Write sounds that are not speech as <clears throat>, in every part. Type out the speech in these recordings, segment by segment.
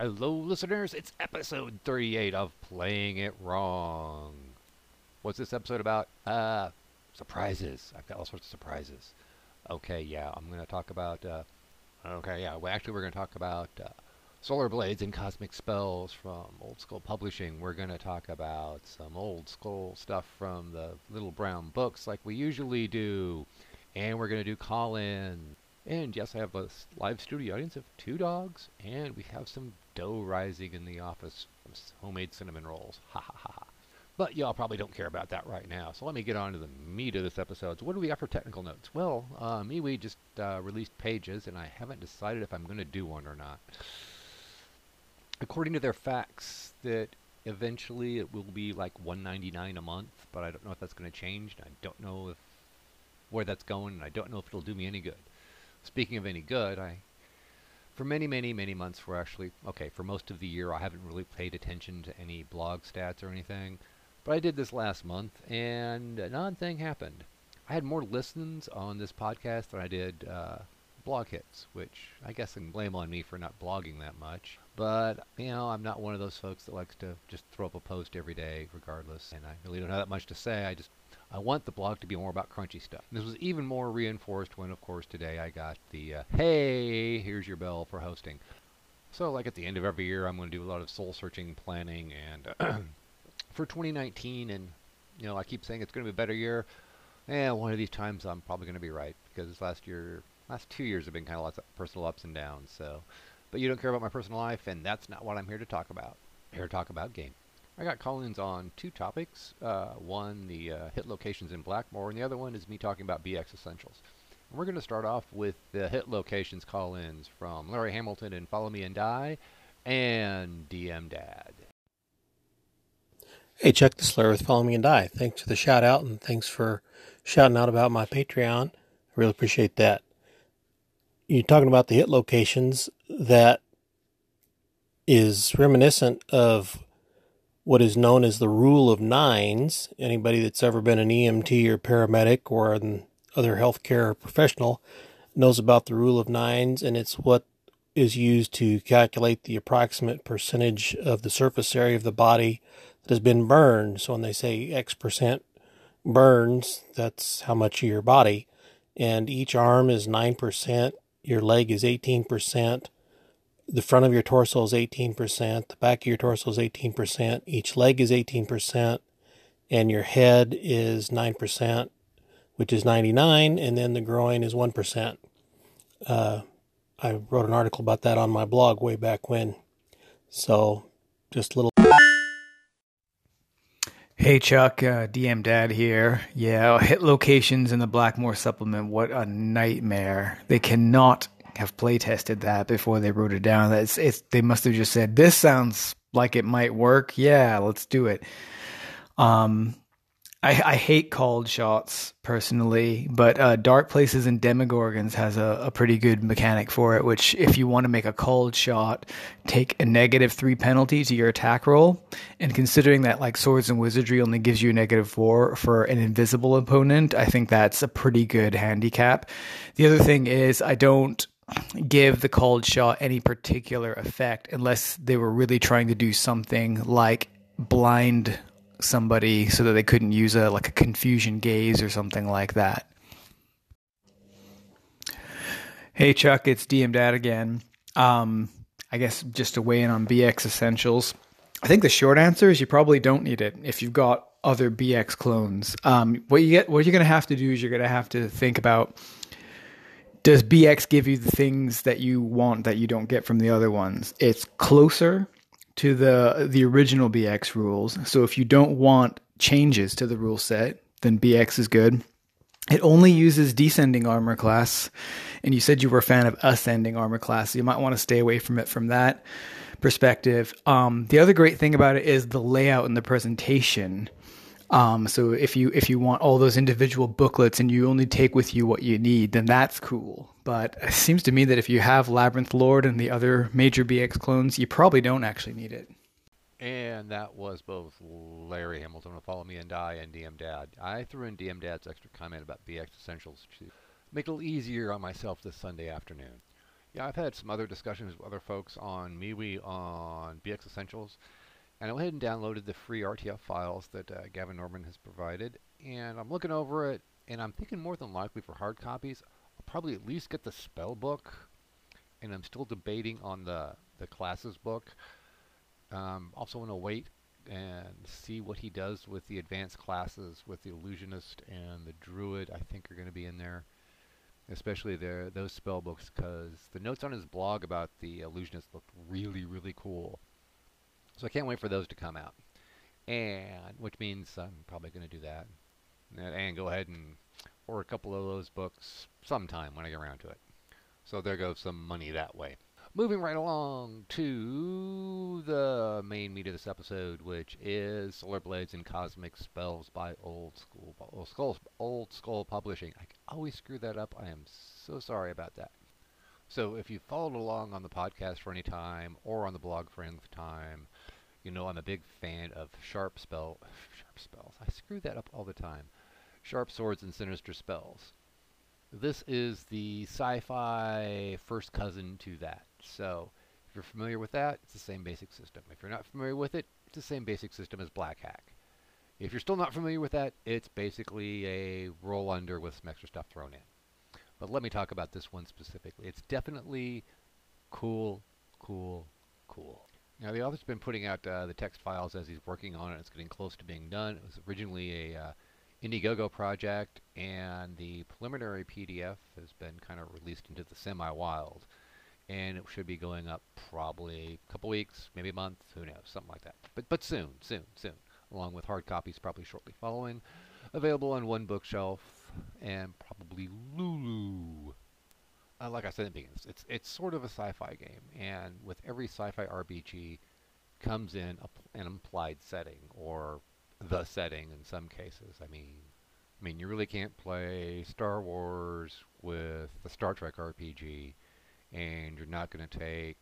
Hello, listeners. It's episode 38 of Playing It Wrong. What's this episode about? Uh, surprises. I've got all sorts of surprises. Okay, yeah, I'm going to talk about. Uh, okay, yeah, well, actually, we're going to talk about uh, Solar Blades and Cosmic Spells from Old School Publishing. We're going to talk about some old school stuff from the Little Brown Books, like we usually do. And we're going to do call in. And yes, I have a live studio audience of two dogs, and we have some dough rising in the office from homemade cinnamon rolls. Ha ha ha ha. But y'all probably don't care about that right now, so let me get on to the meat of this episode. So what do we got for technical notes? Well, uh, MeWe just uh, released pages, and I haven't decided if I'm going to do one or not. According to their facts, that eventually it will be like 199 a month, but I don't know if that's going to change. and I don't know if where that's going, and I don't know if it'll do me any good. Speaking of any good, I for many, many, many months, for actually okay, for most of the year, I haven't really paid attention to any blog stats or anything. But I did this last month, and an odd thing happened. I had more listens on this podcast than I did uh, blog hits, which I guess I can blame on me for not blogging that much. But you know, I'm not one of those folks that likes to just throw up a post every day, regardless. And I really don't have that much to say. I just I want the blog to be more about crunchy stuff. This was even more reinforced when, of course, today I got the uh, hey, here's your bell for hosting. So, like at the end of every year, I'm going to do a lot of soul searching planning and <clears throat> for 2019. And you know, I keep saying it's going to be a better year. And one of these times, I'm probably going to be right because this last year, last two years have been kind of lots of personal ups and downs. So, but you don't care about my personal life, and that's not what I'm here to talk about. I'm here to talk about game. I got call-ins on two topics. Uh, one, the uh, hit locations in Blackmoor, and the other one is me talking about BX Essentials. And we're going to start off with the hit locations call-ins from Larry Hamilton and Follow Me and Die, and DM Dad. Hey, Chuck the Slayer with Follow Me and Die. Thanks for the shout out and thanks for shouting out about my Patreon. I really appreciate that. You're talking about the hit locations that is reminiscent of what is known as the rule of nines. Anybody that's ever been an EMT or paramedic or an other healthcare professional knows about the rule of nines, and it's what is used to calculate the approximate percentage of the surface area of the body that has been burned. So when they say X percent burns, that's how much of your body. And each arm is 9%, your leg is 18%, the front of your torso is 18%, the back of your torso is 18%, each leg is 18%, and your head is 9%, which is 99, and then the groin is 1%. Uh, I wrote an article about that on my blog way back when. So just a little Hey Chuck, uh, DM Dad here. Yeah, hit locations in the Blackmoor supplement. What a nightmare! They cannot have play tested that before they wrote it down. That's it's. They must have just said this sounds like it might work. Yeah, let's do it. Um, I, I hate called shots personally, but uh, Dark Places and Demogorgons has a, a pretty good mechanic for it. Which, if you want to make a called shot, take a negative three penalty to your attack roll, and considering that like Swords and Wizardry only gives you a negative four for an invisible opponent, I think that's a pretty good handicap. The other thing is, I don't give the called shot any particular effect unless they were really trying to do something like blind somebody so that they couldn't use a like a confusion gaze or something like that. Hey Chuck, it's DM Dad again. Um, I guess just to weigh in on BX Essentials. I think the short answer is you probably don't need it if you've got other BX clones. Um, what you get, what you're going to have to do is you're going to have to think about does BX give you the things that you want that you don't get from the other ones? It's closer to the the original BX rules. So if you don't want changes to the rule set, then BX is good. It only uses descending armor class, and you said you were a fan of ascending armor class, so you might want to stay away from it from that perspective. Um, the other great thing about it is the layout and the presentation. Um, so if you if you want all those individual booklets and you only take with you what you need, then that's cool. But it seems to me that if you have Labyrinth Lord and the other major BX clones, you probably don't actually need it. And that was both Larry Hamilton of Follow Me and Die and DM Dad. I threw in DM Dad's extra comment about BX Essentials to make it a little easier on myself this Sunday afternoon. Yeah, I've had some other discussions with other folks on MeWe on BX Essentials, and I went ahead and downloaded the free RTF files that uh, Gavin Norman has provided, and I'm looking over it, and I'm thinking more than likely for hard copies, I'll probably at least get the spell book, and I'm still debating on the, the classes book. Um, also want to wait and see what he does with the advanced classes with the illusionist and the druid I think are going to be in there especially the, those spell books because the notes on his blog about the illusionist looked really really cool so I can't wait for those to come out and which means I'm probably going to do that and go ahead and order a couple of those books sometime when I get around to it so there goes some money that way Moving right along to the main meat of this episode, which is Solar Blades and Cosmic Spells by Old School Old Skull, Old Skull Publishing. I always screw that up. I am so sorry about that. So if you followed along on the podcast for any time or on the blog for any time, you know I'm a big fan of sharp spell <laughs> sharp spells. I screw that up all the time. Sharp swords and sinister spells. This is the sci-fi first cousin to that. So if you're familiar with that, it's the same basic system. If you're not familiar with it, it's the same basic system as Black Hack. If you're still not familiar with that, it's basically a roll under with some extra stuff thrown in. But let me talk about this one specifically. It's definitely cool, cool, cool. Now the author's been putting out uh, the text files as he's working on it. It's getting close to being done. It was originally a uh, Indiegogo project, and the preliminary PDF has been kind of released into the semi-wild and it should be going up probably a couple weeks, maybe a month, who knows, something like that. But but soon, soon, soon, along with hard copies probably shortly following. Available on OneBookShelf and probably Lulu. Uh, like I said in the beginning, it's it's sort of a sci-fi game, and with every sci-fi RPG comes in a, an implied setting or the setting in some cases. I mean, I mean you really can't play Star Wars with the Star Trek RPG and you're not going to take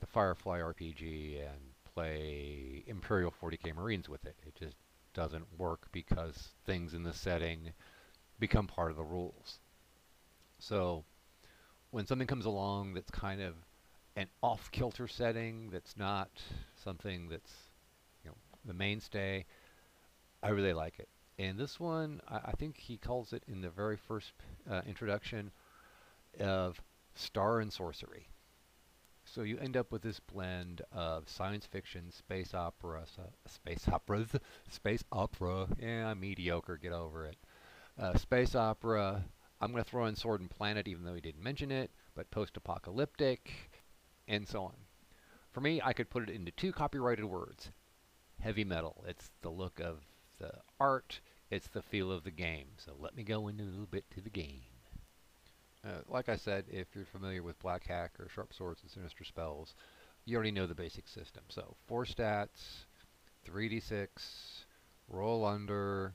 the Firefly RPG and play Imperial 40k Marines with it. It just doesn't work because things in the setting become part of the rules. So when something comes along that's kind of an off-kilter setting that's not something that's you know the mainstay, I really like it. And this one, I, I think he calls it in the very first uh, introduction of star and sorcery. So you end up with this blend of science fiction, space opera, space operas, space opera, yeah, mediocre, get over it. Uh, space opera, I'm going to throw in Sword and Planet even though he didn't mention it, but post-apocalyptic, and so on. For me, I could put it into two copyrighted words. Heavy metal. It's the look of the art, it's the feel of the game. So let me go into a little bit to the game. Uh, like I said, if you're familiar with Black Hack or Sharp Swords and Sinister Spells, you already know the basic system. So, 4 stats, 3d6, roll under.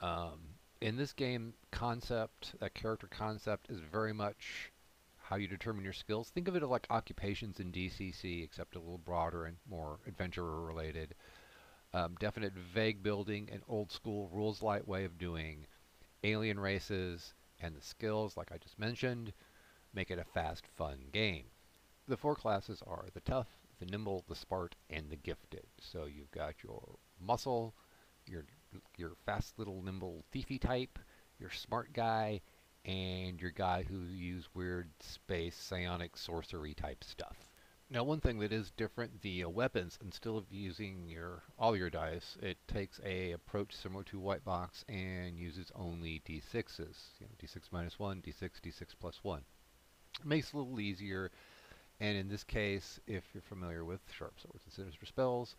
Um, in this game, concept, that character concept, is very much how you determine your skills. Think of it like occupations in DCC, except a little broader and more adventurer related. Um, definite vague building, an old school rules light way of doing alien races, and the skills, like I just mentioned, make it a fast, fun game. The four classes are the tough, the nimble, the smart, and the gifted. So you've got your muscle, your your fast little nimble thiefy type, your smart guy, and your guy who use weird space psionic sorcery type stuff. Now, one thing that is different, the uh, weapons, instead of using your all your dice, it takes a approach similar to White Box and uses only d6s. You know, d6 minus 1, d6, d6 plus 1. It makes it a little easier, and in this case, if you're familiar with Sharp Swords and Sinister Spells,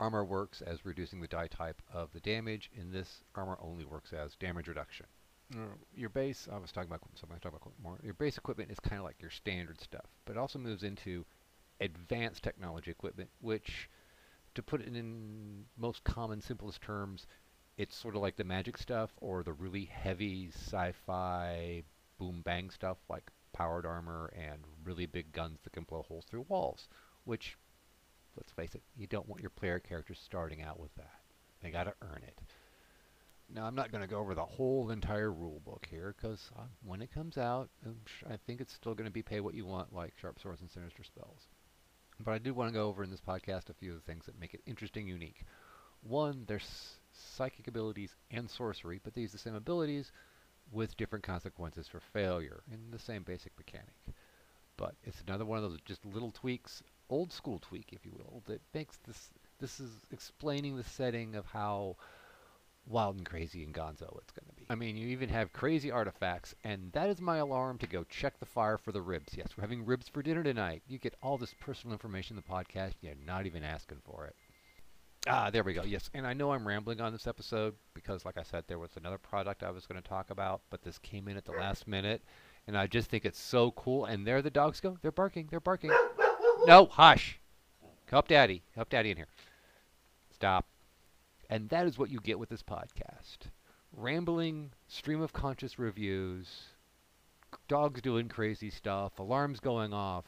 armor works as reducing the die type of the damage. In this, armor only works as damage reduction. Uh, your base, I was talking about something I talking about more. Your base equipment is kind of like your standard stuff, but it also moves into advanced technology equipment, which to put it in most common, simplest terms, it's sort of like the magic stuff or the really heavy sci-fi boom bang stuff like powered armor and really big guns that can blow holes through walls, which, let's face it, you don't want your player characters starting out with that. They got to earn it. Now, I'm not going to go over the whole entire rule book here, because uh, when it comes out, I think it's still going to be pay what you want, like Sharp Swords and Sinister Spells. But I do want to go over in this podcast a few of the things that make it interesting, unique. One, there's psychic abilities and sorcery, but they use the same abilities with different consequences for failure in the same basic mechanic. But it's another one of those just little tweaks, old school tweak, if you will, that makes this. This is explaining the setting of how wild and crazy and gonzo it's going to be. I mean, you even have crazy artifacts, and that is my alarm to go check the fire for the ribs. Yes, we're having ribs for dinner tonight. You get all this personal information in the podcast, you're not even asking for it. Ah, there we go. Yes, and I know I'm rambling on this episode because, like I said, there was another product I was going to talk about, but this came in at the last minute, and I just think it's so cool. And there the dogs go. They're barking. They're barking. No, hush. Help Daddy. Help Daddy in here. Stop. And that is what you get with this podcast. Rambling, stream of conscious reviews, dogs doing crazy stuff, alarms going off,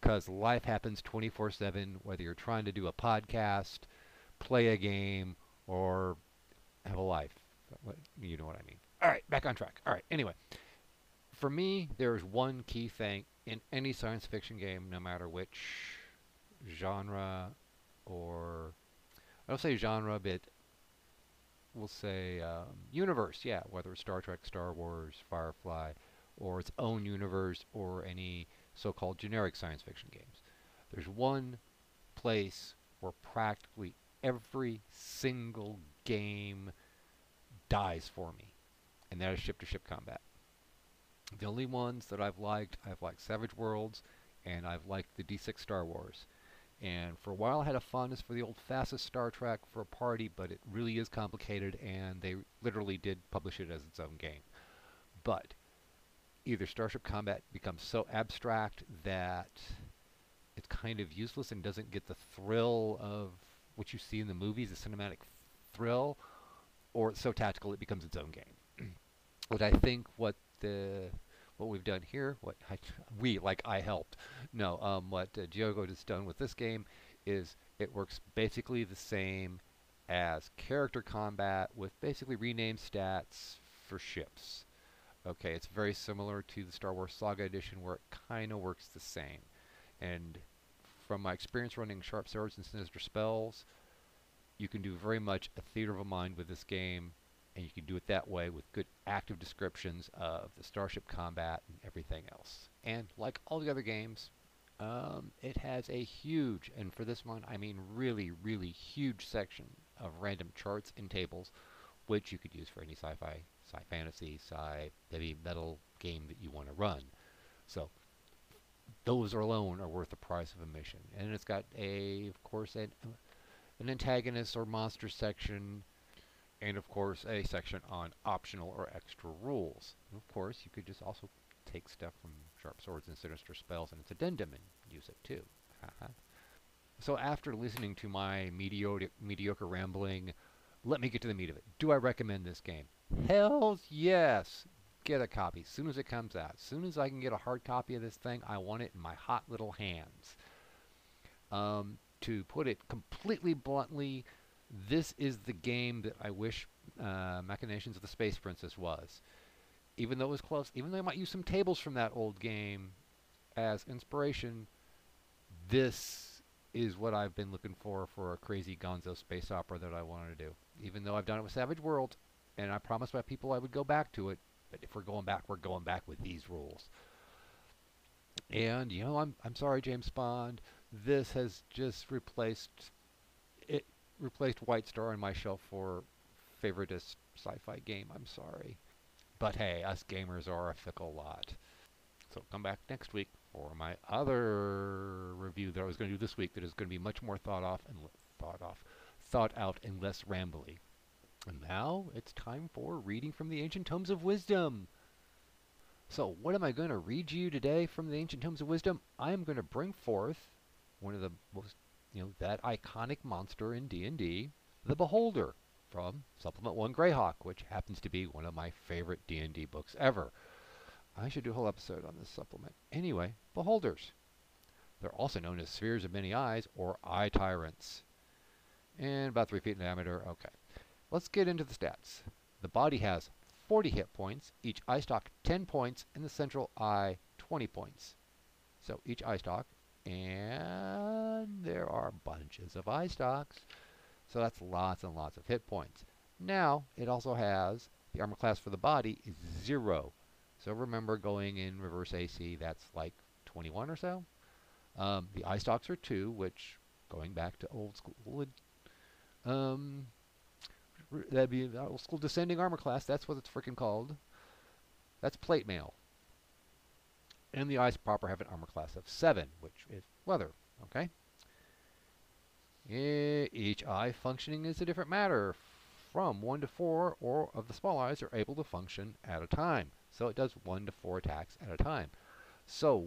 because life happens 24 7, whether you're trying to do a podcast, play a game, or have a life. You know what I mean. All right, back on track. All right, anyway. For me, there's one key thing in any science fiction game, no matter which genre or I don't say genre, but we'll say um, universe, yeah, whether it's Star Trek, Star Wars, Firefly, or its own universe, or any so-called generic science fiction games. There's one place where practically every single game dies for me, and that is ship-to-ship combat. The only ones that I've liked, I've liked Savage Worlds, and I've liked the D6 Star Wars. And for a while, I had a fondness for the old fastest Star Trek for a party, but it really is complicated, and they literally did publish it as its own game. But either Starship Combat becomes so abstract that it's kind of useless and doesn't get the thrill of what you see in the movies, the cinematic thrill, or it's so tactical it becomes its own game. <clears throat> what I think what the what we've done here, what I, <laughs> we, like I helped, no, um, what uh, Diogo has done with this game is it works basically the same as character combat with basically renamed stats for ships. Okay, it's very similar to the Star Wars Saga Edition where it kind of works the same. And from my experience running Sharp Swords and Sinister Spells, you can do very much a theater of a mind with this game and you can do it that way with good active descriptions of the starship combat and everything else. And like all the other games, um, it has a huge, and for this one I mean really, really huge section of random charts and tables, which you could use for any sci-fi, sci-fantasy, sci-heavy metal game that you want to run. So those alone are worth the price of admission. And it's got a, of course, an, an antagonist or monster section and of course a section on optional or extra rules. And of course, you could just also take stuff from Sharp Swords and Sinister Spells and its addendum and use it too. so after listening to my mediocre, mediocre rambling, let me get to the meat of it. Do I recommend this game? Hells yes! Get a copy as soon as it comes out. As soon as I can get a hard copy of this thing, I want it in my hot little hands. Um, to put it completely bluntly, this is the game that I wish uh, Machinations of the Space Princess was. Even though it was close, even though I might use some tables from that old game as inspiration, this is what I've been looking for for a crazy gonzo space opera that I wanted to do. Even though I've done it with Savage World, and I promised my people I would go back to it, but if we're going back, we're going back with these rules. And you know, I'm I'm sorry, James Spahn. This has just replaced replaced White Star on my shelf for favoritist sci-fi game. I'm sorry. But hey, us gamers are a fickle lot. So come back next week for my other review that I was going to do this week that is going to be much more thought off and thought off, thought out and less rambly. And now it's time for reading from the ancient tomes of wisdom. So what am I going to read you today from the ancient tomes of wisdom? I am going to bring forth one of the most you know, that iconic monster in D&D, the Beholder from Supplement 1 Greyhawk, which happens to be one of my favorite D&D books ever. I should do a whole episode on this supplement. Anyway, Beholders. They're also known as spheres of many eyes or eye tyrants. And about 3 feet in diameter. Okay. Let's get into the stats. The body has 40 hit points, each eye stalk 10 points, and the central eye 20 points. So each eye stalk, and there are bunches of eye stalks. So that's lots and lots of hit points. Now, it also has the armor class for the body is 0. So remember going in reverse AC, that's like 21 or so. Um, the eye stalks are 2, which, going back to old school, would, um, that'd be old school descending armor class. That's what it's freaking called. That's plate mail. And the eyes proper have an armor class of 7, which is leather. Okay? Each eye functioning is a different matter. From 1 to 4 or of the small eyes are able to function at a time. So it does 1 to 4 attacks at a time. So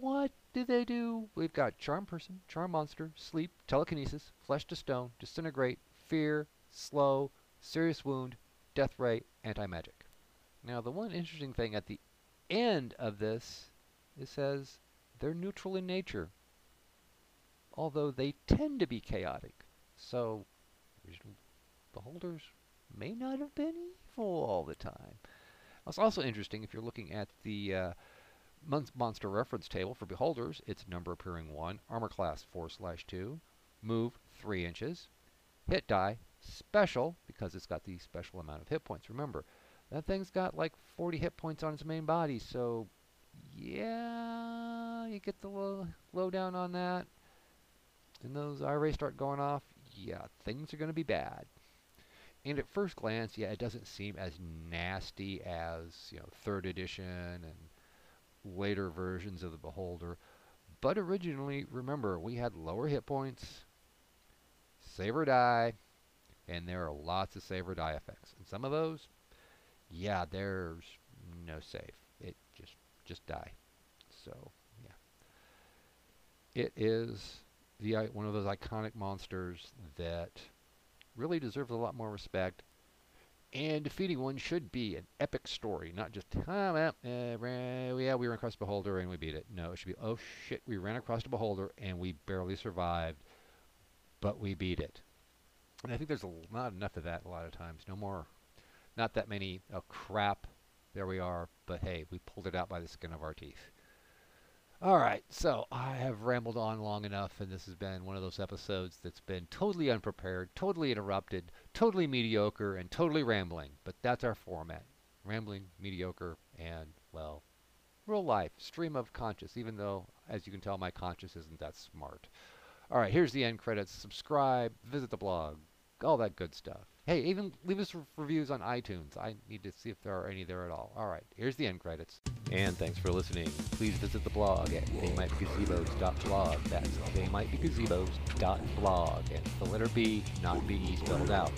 what do they do? We've got Charm Person, Charm Monster, Sleep, Telekinesis, Flesh to Stone, Disintegrate, Fear, Slow, Serious Wound, Death Ray, Anti-Magic. Now the one interesting thing at the end of this, it says they're neutral in nature, although they tend to be chaotic. So beholders may not have been evil all the time. It's also interesting if you're looking at the uh, mon monster reference table for beholders. It's number appearing one, armor class four slash two, move three inches, hit die special because it's got the special amount of hit points. Remember, that thing's got like 40 hit points on its main body, so yeah, you get the low, low down on that, and those rays start going off, yeah, things are going to be bad. And at first glance, yeah, it doesn't seem as nasty as, you know, third edition and later versions of the Beholder. But originally, remember, we had lower hit points, save or die, and there are lots of save or die effects. And some of those, yeah, there's no save. It just just die. So yeah, it is the one of those iconic monsters that really deserves a lot more respect. And defeating one should be an epic story, not just, oh, well, uh, yeah, we ran across a beholder and we beat it. No, it should be, oh shit, we ran across a beholder and we barely survived, but we beat it. And I think there's a, not enough of that a lot of times. No more, not that many, oh crap, there we are, but hey, we pulled it out by the skin of our teeth. Alright, so I have rambled on long enough, and this has been one of those episodes that's been totally unprepared, totally interrupted, totally mediocre, and totally rambling. But that's our format. Rambling, mediocre, and, well, real life, stream of conscious, even though, as you can tell, my conscious isn't that smart. Alright, here's the end credits. Subscribe, visit the blog, all that good stuff. Hey, even leave us reviews on iTunes. I need to see if there are any there at all. All right, here's the end credits. And thanks for listening. Please visit the blog at theymightbegazebos.blog. That's theymightbegazebos.blog. And the letter B, not B spelled out.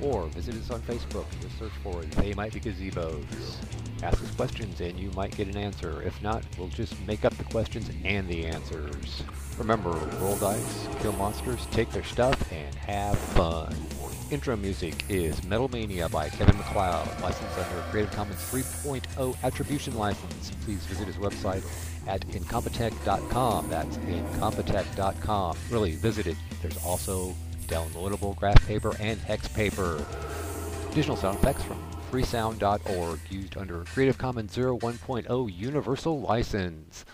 Or visit us on Facebook. Just search for They Might Be Gazebos. Ask us questions and you might get an answer. If not, we'll just make up the questions and the answers. Remember, roll dice, kill monsters, take their stuff, and have fun. Intro music is Metal Mania by Kevin MacLeod, licensed under Creative Commons 3.0 Attribution License. Please visit his website at incompetech.com. That's incompetech.com. Really, visit it. There's also downloadable graph paper and hex paper. Additional sound effects from freesound.org, used under Creative Commons 0 1.0 Universal License.